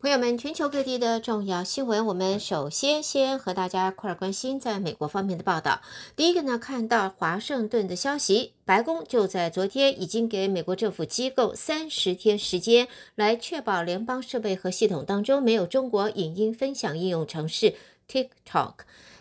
朋友们，全球各地的重要新闻，我们首先先和大家一块儿关心在美国方面的报道。第一个呢，看到华盛顿的消息，白宫就在昨天已经给美国政府机构三十天时间，来确保联邦设备和系统当中没有中国影音分享应用程式 TikTok。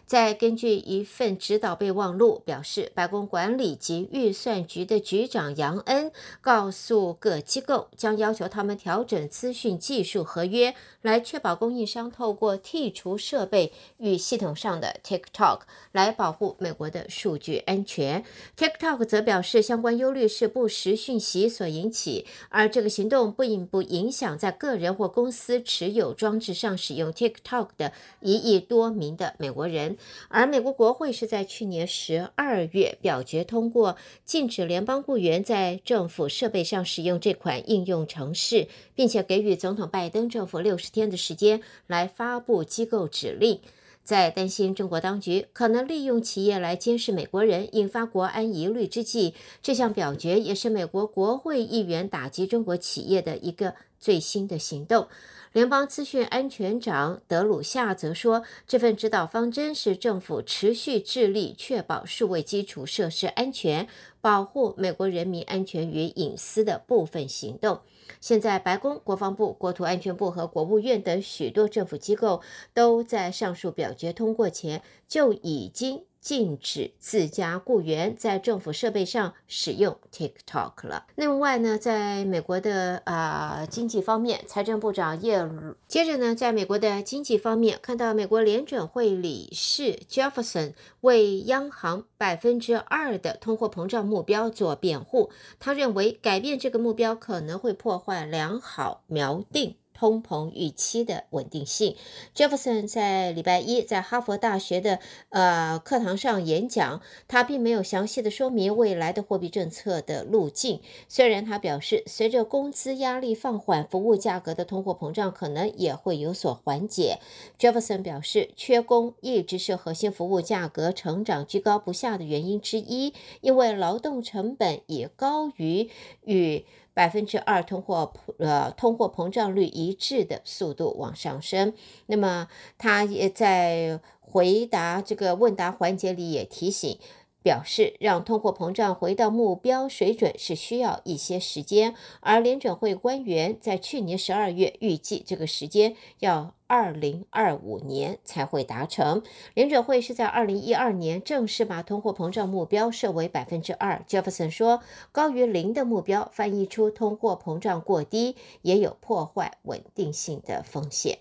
再根据一份指导备忘录表示，白宫管理及预算局的局长杨恩告诉各机构，将要求他们调整资讯技术合约，来确保供应商透过剔除设备与系统上的 TikTok 来保护美国的数据安全。TikTok 则表示，相关忧虑是不实讯息所引起，而这个行动并不影响在个人或公司持有装置上使用 TikTok 的一亿多名的美国人。而美国国会是在去年十二月表决通过，禁止联邦雇员在政府设备上使用这款应用程式，并且给予总统拜登政府六十天的时间来发布机构指令。在担心中国当局可能利用企业来监视美国人，引发国安疑虑之际，这项表决也是美国国会议员打击中国企业的一个最新的行动。联邦资讯安全长德鲁夏则说，这份指导方针是政府持续致力确保数位基础设施安全、保护美国人民安全与隐私的部分行动。现在，白宫、国防部、国土安全部和国务院等许多政府机构都在上述表决通过前就已经。禁止自家雇员在政府设备上使用 TikTok 了。另外呢，在美国的啊、经济方面，财政部长耶鲁接着呢，在美国的经济方面，看到美国联准会理事 Jefferson 为央行百分之二的通货膨胀目标做辩护，他认为改变这个目标可能会破坏良好锚定。通膨预期的稳定性。Jefferson 在礼拜一在哈佛大学的呃课堂上演讲，他并没有详细的说明未来的货币政策的路径。虽然他表示，随着工资压力放缓，服务价格的通货膨胀可能也会有所缓解。Jefferson 表示，缺工一直是核心服务价格成长居高不下的原因之一，因为劳动成本也高于与。百分之二通货呃通货膨胀率一致的速度往上升。那么他也在回答这个问答环节里也提醒。表示让通货膨胀回到目标水准是需要一些时间，而联准会官员在去年十二月预计这个时间要二零二五年才会达成。联准会是在二零一二年正式把通货膨胀目标设为百分之二。Jefferson 说，高于零的目标翻译出通货膨胀过低，也有破坏稳定性的风险。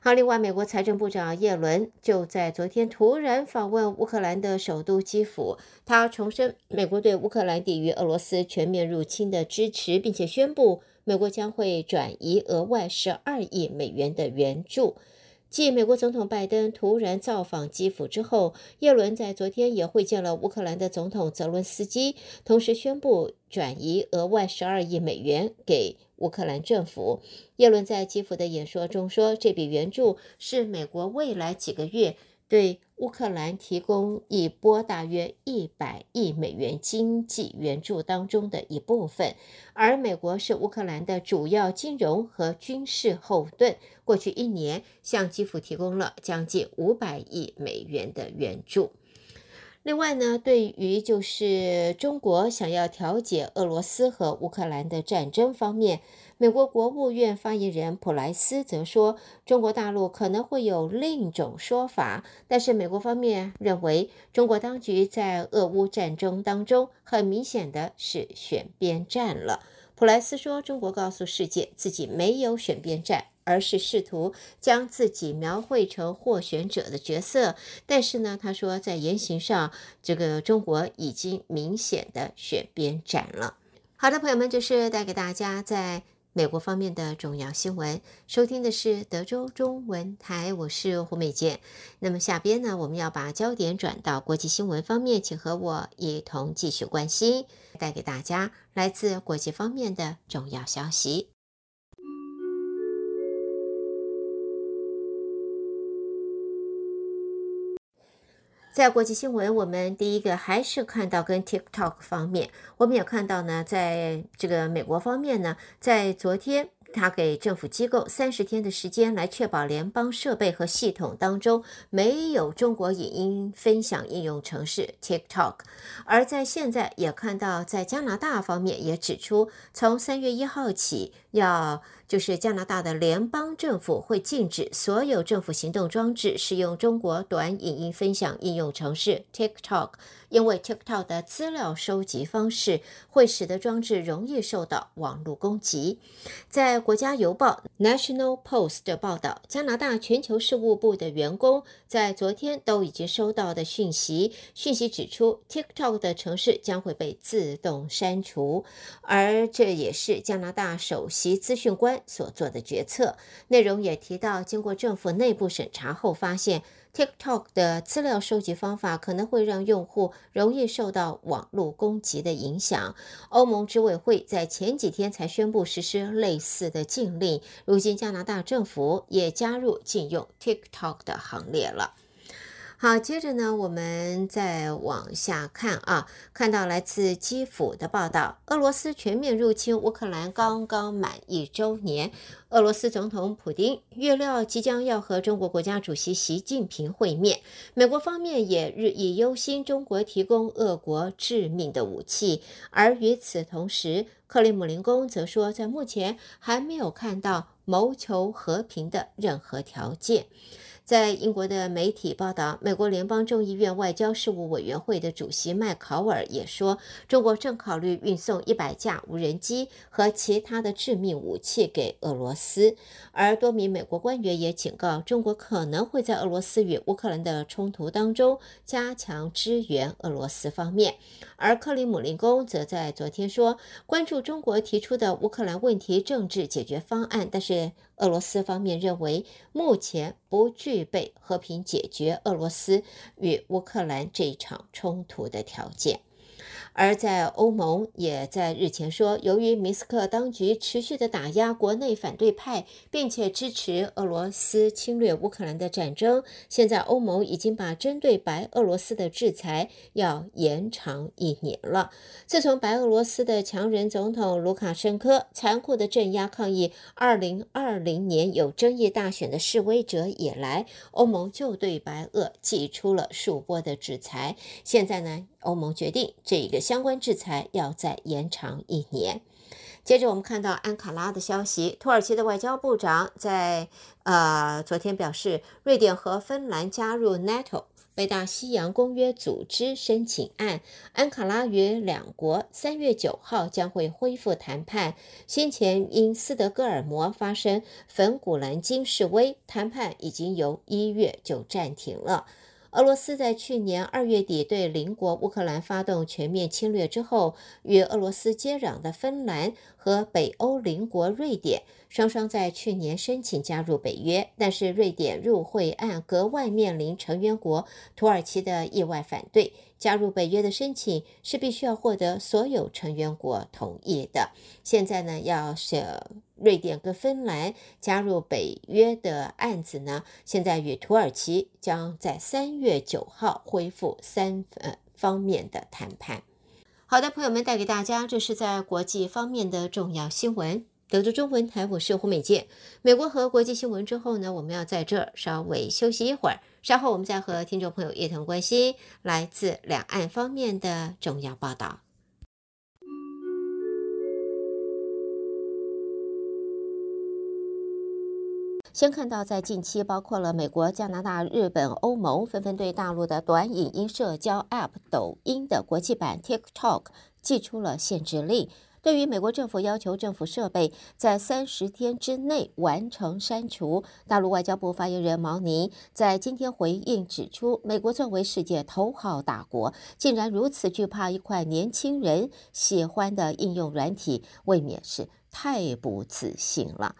好，另外，美国财政部长耶伦就在昨天突然访问乌克兰的首都基辅，他重申美国对乌克兰抵御俄罗斯全面入侵的支持，并且宣布美国将会转移额外十二亿美元的援助。继美国总统拜登突然造访基辅之后，耶伦在昨天也会见了乌克兰的总统泽伦斯基，同时宣布转移额外十二亿美元给乌克兰政府。耶伦在基辅的演说中说，这笔援助是美国未来几个月对乌克兰提供一波大约一百亿美元经济援助当中的一部分，而美国是乌克兰的主要金融和军事后盾。过去一年，向基辅提供了将近五百亿美元的援助。另外呢，对于就是中国想要调解俄罗斯和乌克兰的战争方面，美国国务院发言人普莱斯则说，中国大陆可能会有另一种说法，但是美国方面认为，中国当局在俄乌战争当中很明显的是选边站了。普莱斯说，中国告诉世界自己没有选边站。而是试图将自己描绘成获选者的角色，但是呢，他说在言行上，这个中国已经明显的选边站了。好的，朋友们，这是带给大家在美国方面的重要新闻。收听的是德州中文台，我是胡美健。那么下边呢，我们要把焦点转到国际新闻方面，请和我一同继续关心，带给大家来自国际方面的重要消息。在国际新闻，我们第一个还是看到跟 TikTok 方面，我们也看到呢，在这个美国方面呢，在昨天他给政府机构三十天的时间来确保联邦设备和系统当中没有中国影音分享应用程式 TikTok。而在现在也看到，在加拿大方面也指出，从三月一号起要。就是加拿大的联邦政府会禁止所有政府行动装置使用中国短影音分享应用程式 TikTok，因为 TikTok 的资料收集方式会使得装置容易受到网络攻击。在国家邮报 National Post 的报道，加拿大全球事务部的员工在昨天都已经收到的讯息，讯息指出 TikTok 的程式将会被自动删除，而这也是加拿大首席资讯官。所做的决策内容也提到，经过政府内部审查后，发现 TikTok 的资料收集方法可能会让用户容易受到网络攻击的影响。欧盟执委会在前几天才宣布实施类似的禁令，如今加拿大政府也加入禁用 TikTok 的行列了。好，接着呢，我们再往下看啊，看到来自基辅的报道，俄罗斯全面入侵乌克兰刚刚满一周年。俄罗斯总统普丁预料即将要和中国国家主席习近平会面。美国方面也日益忧心中国提供俄国致命的武器，而与此同时，克里姆林宫则说，在目前还没有看到谋求和平的任何条件。在英国的媒体报道，美国联邦众议院外交事务委员会的主席麦考尔也说，中国正考虑运送一百架无人机和其他的致命武器给俄罗斯。而多名美国官员也警告，中国可能会在俄罗斯与乌克兰的冲突当中加强支援俄罗斯方面。而克里姆林宫则在昨天说，关注中国提出的乌克兰问题政治解决方案，但是。俄罗斯方面认为，目前不具备和平解决俄罗斯与乌克兰这场冲突的条件。而在欧盟也在日前说，由于明斯克当局持续的打压国内反对派，并且支持俄罗斯侵略乌克兰的战争，现在欧盟已经把针对白俄罗斯的制裁要延长一年了。自从白俄罗斯的强人总统卢卡申科残酷的镇压抗议二零二零年有争议大选的示威者以来，欧盟就对白俄寄出了数波的制裁。现在呢，欧盟决定这个相关制裁要再延长一年。接着，我们看到安卡拉的消息，土耳其的外交部长在呃昨天表示，瑞典和芬兰加入 NATO 北大西洋公约组织申请案，安卡拉与两国三月九号将会恢复谈判。先前因斯德哥尔摩发生粉古兰经示威，谈判已经由一月就暂停了。俄罗斯在去年二月底对邻国乌克兰发动全面侵略之后，与俄罗斯接壤的芬兰和北欧邻国瑞典双双在去年申请加入北约，但是瑞典入会案格外面临成员国土耳其的意外反对。加入北约的申请是必须要获得所有成员国同意的。现在呢，要是瑞典跟芬兰加入北约的案子呢，现在与土耳其将在三月九号恢复三呃方面的谈判。好的，朋友们带给大家，这是在国际方面的重要新闻。德州中文台，我是胡美健。美国和国际新闻之后呢，我们要在这儿稍微休息一会儿，稍后我们再和听众朋友一同关心来自两岸方面的重要报道。先看到，在近期，包括了美国、加拿大、日本、欧盟纷纷对大陆的短影音社交 App 抖音的国际版 TikTok 寄出了限制令。对于美国政府要求政府设备在三十天之内完成删除，大陆外交部发言人毛宁在今天回应指出，美国作为世界头号大国，竟然如此惧怕一块年轻人喜欢的应用软体，未免是太不自信了。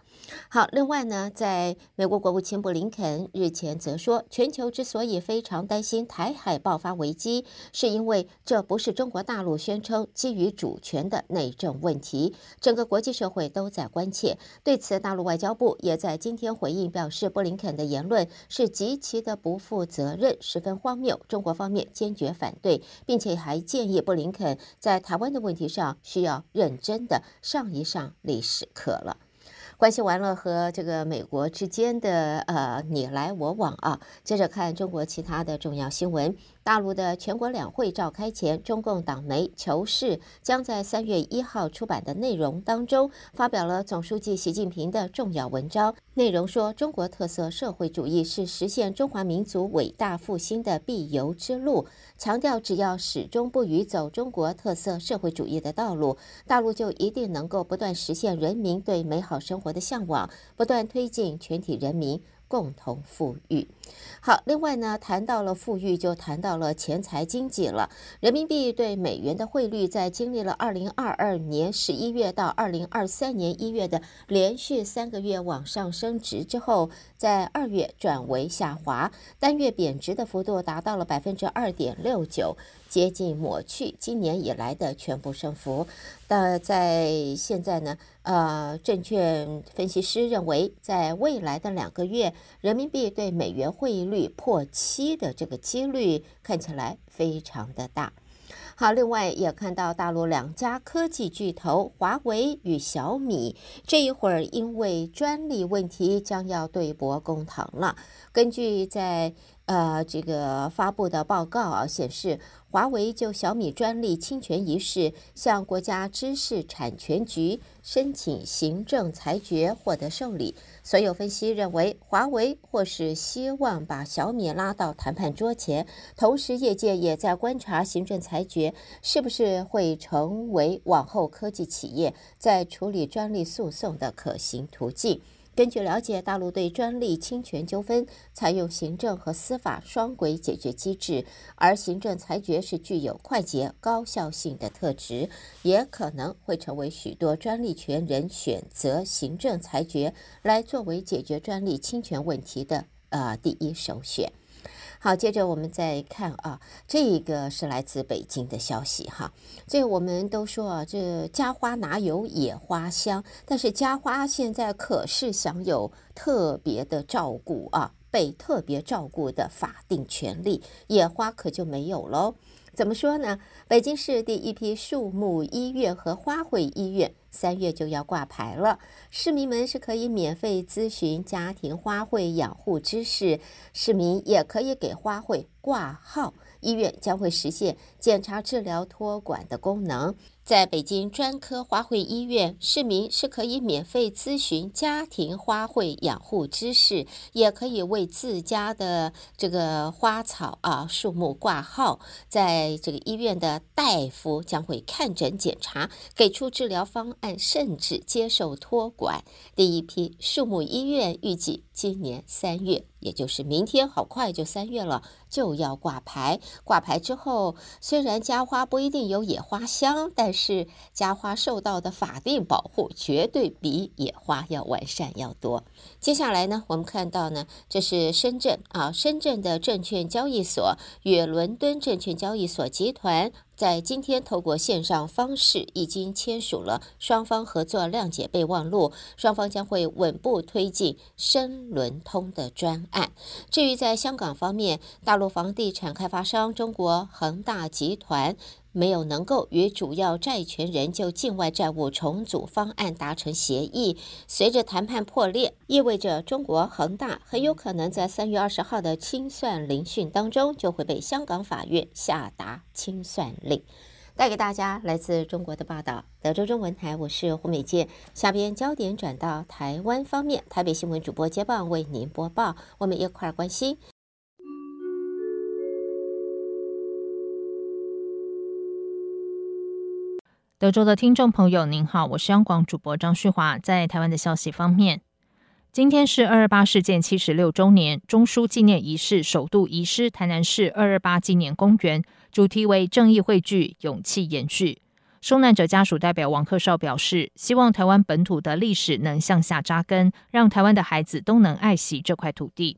好，另外呢，在美国国务卿布林肯日前则说，全球之所以非常担心台海爆发危机，是因为这不是中国大陆宣称基于主权的内政问题，整个国际社会都在关切。对此，大陆外交部也在今天回应表示，布林肯的言论是极其的不负责任，十分荒谬，中国方面坚决反对，并且还建议布林肯在台湾的问题上需要认真的上一上历史课了。关系完了和这个美国之间的呃你来我往啊，接着看中国其他的重要新闻。大陆的全国两会召开前，中共党媒《求是》将在三月一号出版的内容当中，发表了总书记习近平的重要文章。内容说，中国特色社会主义是实现中华民族伟大复兴的必由之路。强调，只要始终不渝走中国特色社会主义的道路，大陆就一定能够不断实现人民对美好生活的向往，不断推进全体人民。共同富裕。好，另外呢，谈到了富裕，就谈到了钱财经济了。人民币对美元的汇率，在经历了二零二二年十一月到二零二三年一月的连续三个月往上升值之后，在二月转为下滑，单月贬值的幅度达到了百分之二点六九。接近抹去今年以来的全部升幅，但在现在呢，呃，证券分析师认为，在未来的两个月，人民币对美元汇率破七的这个几率看起来非常的大。好，另外也看到大陆两家科技巨头华为与小米这一会儿因为专利问题将要对簿公堂了。根据在呃，这个发布的报告啊，显示华为就小米专利侵权一事向国家知识产权局申请行政裁决，获得受理。所有分析认为，华为或是希望把小米拉到谈判桌前，同时业界也在观察行政裁决是不是会成为往后科技企业在处理专利诉讼的可行途径。根据了解，大陆对专利侵权纠纷采用行政和司法双轨解决机制，而行政裁决是具有快捷高效性的特质，也可能会成为许多专利权人选择行政裁决来作为解决专利侵权问题的呃第一首选。好，接着我们再看啊，这个是来自北京的消息哈。这我们都说啊，这家花哪有野花香？但是家花现在可是享有特别的照顾啊，被特别照顾的法定权利，野花可就没有喽。怎么说呢？北京市第一批树木医院和花卉医院三月就要挂牌了，市民们是可以免费咨询家庭花卉养护知识，市民也可以给花卉挂号。医院将会实现检查、治疗、托管的功能。在北京专科花卉医院，市民是可以免费咨询家庭花卉养护知识，也可以为自家的这个花草啊树木挂号。在这个医院的大夫将会看诊检查，给出治疗方案，甚至接受托管。第一批树木医院预计今年三月，也就是明天，好快就三月了，就要挂牌。挂牌之后，虽然家花不一定有野花香，但是是家花受到的法定保护绝对比野花要完善要多。接下来呢，我们看到呢，这是深圳啊，深圳的证券交易所与伦敦证券交易所集团。在今天，透过线上方式已经签署了双方合作谅解备忘录，双方将会稳步推进深伦通的专案。至于在香港方面，大陆房地产开发商中国恒大集团。没有能够与主要债权人就境外债务重组方案达成协议，随着谈判破裂，意味着中国恒大很有可能在三月二十号的清算聆讯当中就会被香港法院下达清算令。带给大家来自中国的报道，德州中文台，我是胡美健。下边焦点转到台湾方面，台北新闻主播接棒为您播报，我们一块儿关心。德州的听众朋友，您好，我是央广主播张旭华。在台湾的消息方面，今天是二二八事件七十六周年，中枢纪念仪式首度移师台南市二二八纪念公园，主题为“正义汇聚，勇气延续”。受难者家属代表王克绍表示，希望台湾本土的历史能向下扎根，让台湾的孩子都能爱惜这块土地。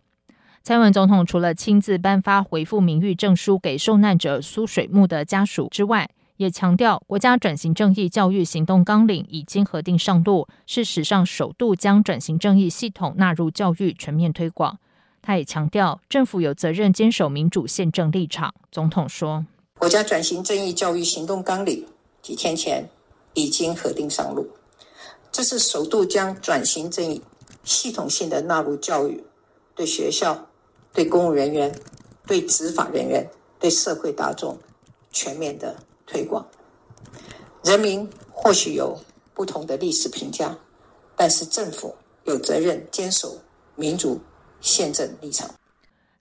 蔡文总统除了亲自颁发回复名誉证书给受难者苏水木的家属之外，也强调，国家转型正义教育行动纲领已经核定上路，是史上首度将转型正义系统纳入教育全面推广。他也强调，政府有责任坚守民主宪政立场。总统说，国家转型正义教育行动纲领几天前已经核定上路，这是首度将转型正义系统性的纳入教育，对学校、对公务人员、对执法人员、对社会大众全面的推广。人民或许有不同的历史评价，但是政府有责任坚守民主宪政立场。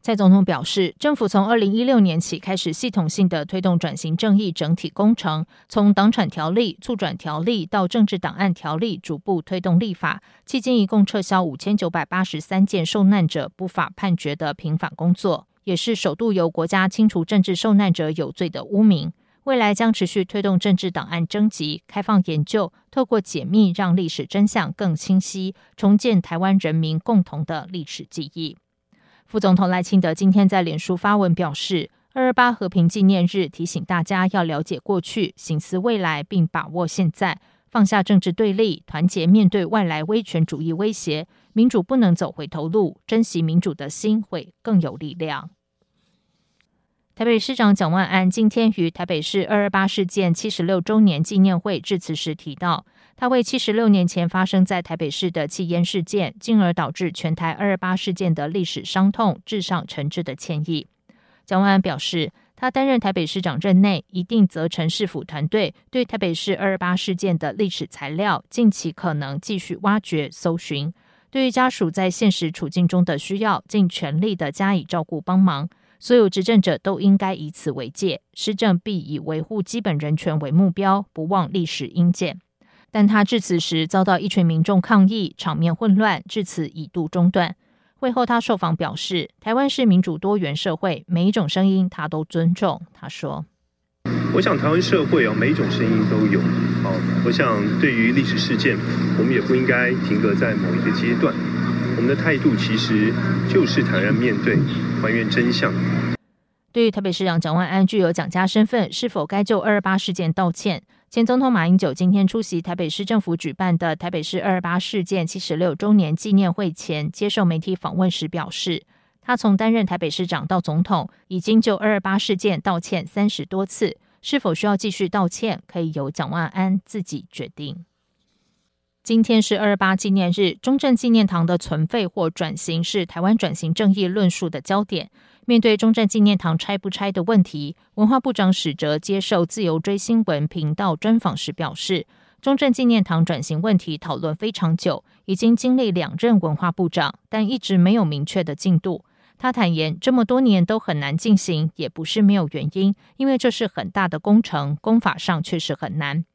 蔡总统表示，政府从二零一六年起开始系统性的推动转型正义整体工程，从党产条例、促转条例到政治档案条例，逐步推动立法。迄今一共撤销五千九百八十三件受难者不法判决的平反工作，也是首度由国家清除政治受难者有罪的污名。未来将持续推动政治档案征集、开放研究，透过解密让历史真相更清晰，重建台湾人民共同的历史记忆。副总统赖清德今天在脸书发文表示，二二八和平纪念日提醒大家要了解过去、省思未来，并把握现在，放下政治对立，团结面对外来威权主义威胁，民主不能走回头路，珍惜民主的心会更有力量。台北市长蒋万安今天于台北市二二八事件七十六周年纪念会致辞时提到，他为七十六年前发生在台北市的气烟事件，进而导致全台二二八事件的历史伤痛，致上诚挚的歉意。蒋万安表示，他担任台北市长任内，一定责成市府团队对台北市二二八事件的历史材料，尽其可能继续挖掘搜寻。对于家属在现实处境中的需要，尽全力的加以照顾帮忙。所有执政者都应该以此为戒，施政必以维护基本人权为目标，不忘历史殷鉴。但他致辞时遭到一群民众抗议，场面混乱，致辞一度中断。会后他受访表示，台湾是民主多元社会，每一种声音他都尊重。他说：“我想台湾社会啊，每一种声音都有。好，我想对于历史事件，我们也不应该停格在某一个阶段。我们的态度其实就是坦然面对，还原真相。”对于台北市长蒋万安具有蒋家身份，是否该就二二八事件道歉？前总统马英九今天出席台北市政府举办的台北市二二八事件七十六周年纪念会前，接受媒体访问时表示，他从担任台北市长到总统，已经就二二八事件道歉三十多次，是否需要继续道歉，可以由蒋万安自己决定。今天是二八纪念日，中正纪念堂的存废或转型是台湾转型正义论述的焦点。面对中正纪念堂拆不拆的问题，文化部长史哲接受自由追新闻频道专访时表示，中正纪念堂转型问题讨论非常久，已经经历两任文化部长，但一直没有明确的进度。他坦言，这么多年都很难进行，也不是没有原因，因为这是很大的工程，工法上确实很难。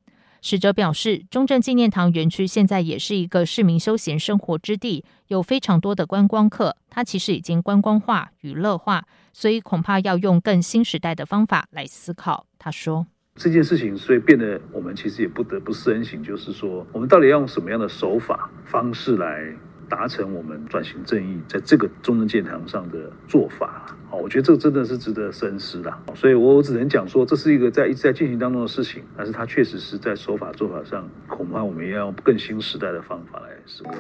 使者表示，中正纪念堂园区现在也是一个市民休闲生活之地，有非常多的观光客。它其实已经观光化、娱乐化，所以恐怕要用更新时代的方法来思考。他说：“这件事情，所以变得我们其实也不得不深省，就是说，我们到底要用什么样的手法方式来。”达成我们转型正义在这个中正殿堂上的做法，好，我觉得这个真的是值得深思的。所以我只能讲说，这是一个在一直在进行当中的事情，但是它确实是在手法做法上，恐怕我们要用更新时代的方法来思考。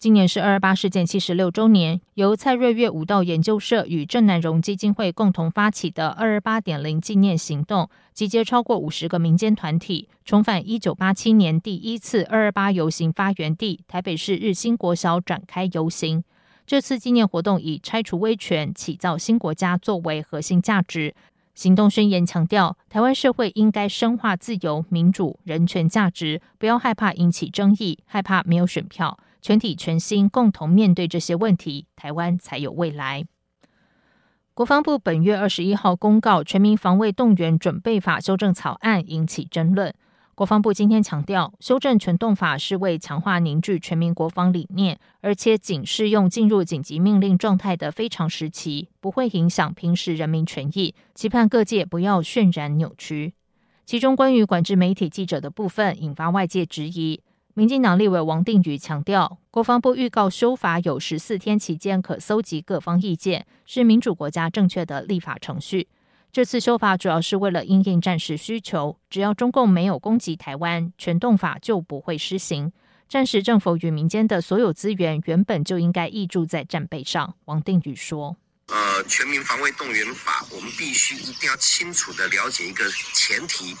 今年是二二八事件七十六周年，由蔡瑞月武道研究社与郑南榕基金会共同发起的二二八点零纪念行动，集结超过五十个民间团体，重返一九八七年第一次二二八游行发源地台北市日新国小展开游行。这次纪念活动以拆除威权、起造新国家作为核心价值。行动宣言强调，台湾社会应该深化自由、民主、人权价值，不要害怕引起争议，害怕没有选票。全体全心共同面对这些问题，台湾才有未来。国防部本月二十一号公告《全民防卫动员准备法》修正草案，引起争论。国防部今天强调，修正全动法是为强化凝聚全民国防理念，而且仅适用进入紧急命令状态的非常时期，不会影响平时人民权益。期盼各界不要渲染扭曲。其中关于管制媒体记者的部分，引发外界质疑。民进党立委王定宇强调，国防部预告修法有十四天期间可搜集各方意见，是民主国家正确的立法程序。这次修法主要是为了应应战时需求，只要中共没有攻击台湾，全动法就不会施行。战时政府与民间的所有资源原本就应该挹注在战备上。王定宇说：“呃，全民防卫动员法，我们必须一定要清楚地了解一个前提，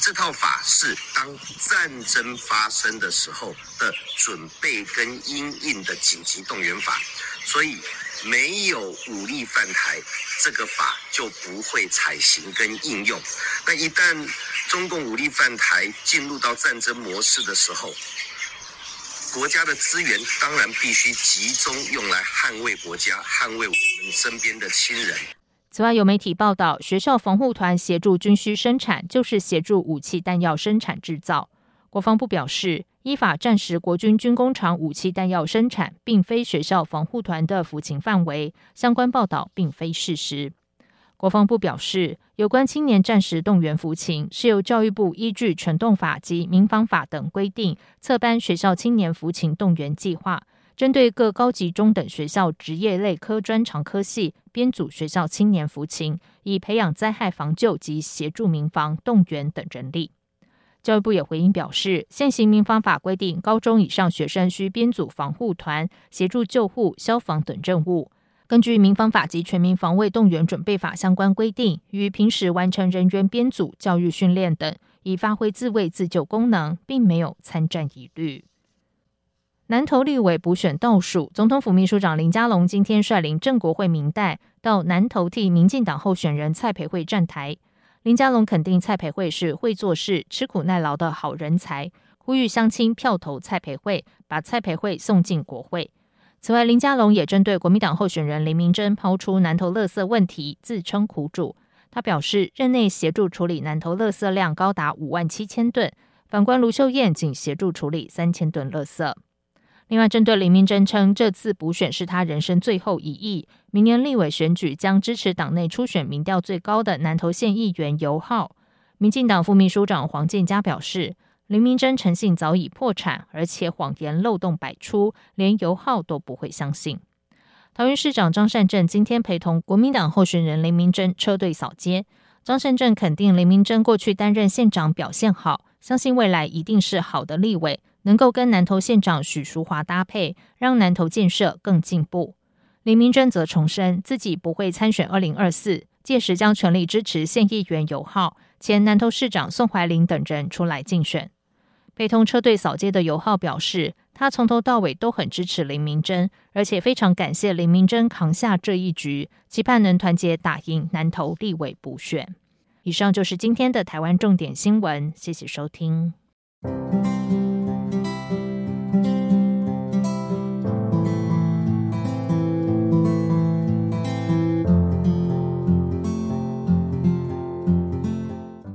这套法是当战争发生的时候的准备跟因应的紧急动员法，所以没有武力犯台，这个法就不会采行跟应用。那一旦中共武力犯台，进入到战争模式的时候，国家的资源当然必须集中用来捍卫国家，捍卫我们身边的亲人。此外，有媒体报道，学校防护团协助军需生产，就是协助武器弹药生产制造。国防部表示，依法战时国军军工厂武器弹药生产，并非学校防护团的服勤范围，相关报道并非事实。国防部表示，有关青年战时动员服勤，是由教育部依据《全动法》及《民防法》等规定，策班学校青年服勤动员计划，针对各高级中等学校职业类科专长科系，编组学校青年服勤，以培养灾害防救及协助民防动员等人力。教育部也回应表示，现行民防法规定，高中以上学生需编组防护团，协助救护、消防等任务。根据《民防法》及《全民防卫动员准备法》相关规定，于平时完成人员编组、教育训练等，以发挥自卫自救功能，并没有参战疑虑。南投立委补选倒数，总统府秘书长林佳龙今天率领正国会民代到南投替民进党候选人蔡培慧站台。林佳龙肯定蔡培慧是会做事、吃苦耐劳的好人才，呼吁乡亲票投蔡培慧，把蔡培慧送进国会。此外，林佳龙也针对国民党候选人林明珍抛出南投垃圾问题，自称苦主。他表示，任内协助处理南投垃圾量高达五万七千吨，反观卢秀燕仅协助处理三千吨垃圾。另外，针对林明珍称这次补选是他人生最后一役，明年立委选举将支持党内初选民调最高的南投县议员尤浩。民进党副秘书长黄健嘉表示。林明真诚信早已破产，而且谎言漏洞百出，连游浩都不会相信。桃园市长张善政今天陪同国民党候选人林明真车队扫街。张善政肯定林明溱过去担任县长表现好，相信未来一定是好的立委，能够跟南投县长许淑华搭配，让南投建设更进步。林明溱则重申自己不会参选二零二四，届时将全力支持县议员游浩、前南投市长宋怀林等人出来竞选。陪同车队扫街的游浩表示，他从头到尾都很支持林明珍，而且非常感谢林明珍扛下这一局，期盼能团结打赢南投立委补选。以上就是今天的台湾重点新闻，谢谢收听。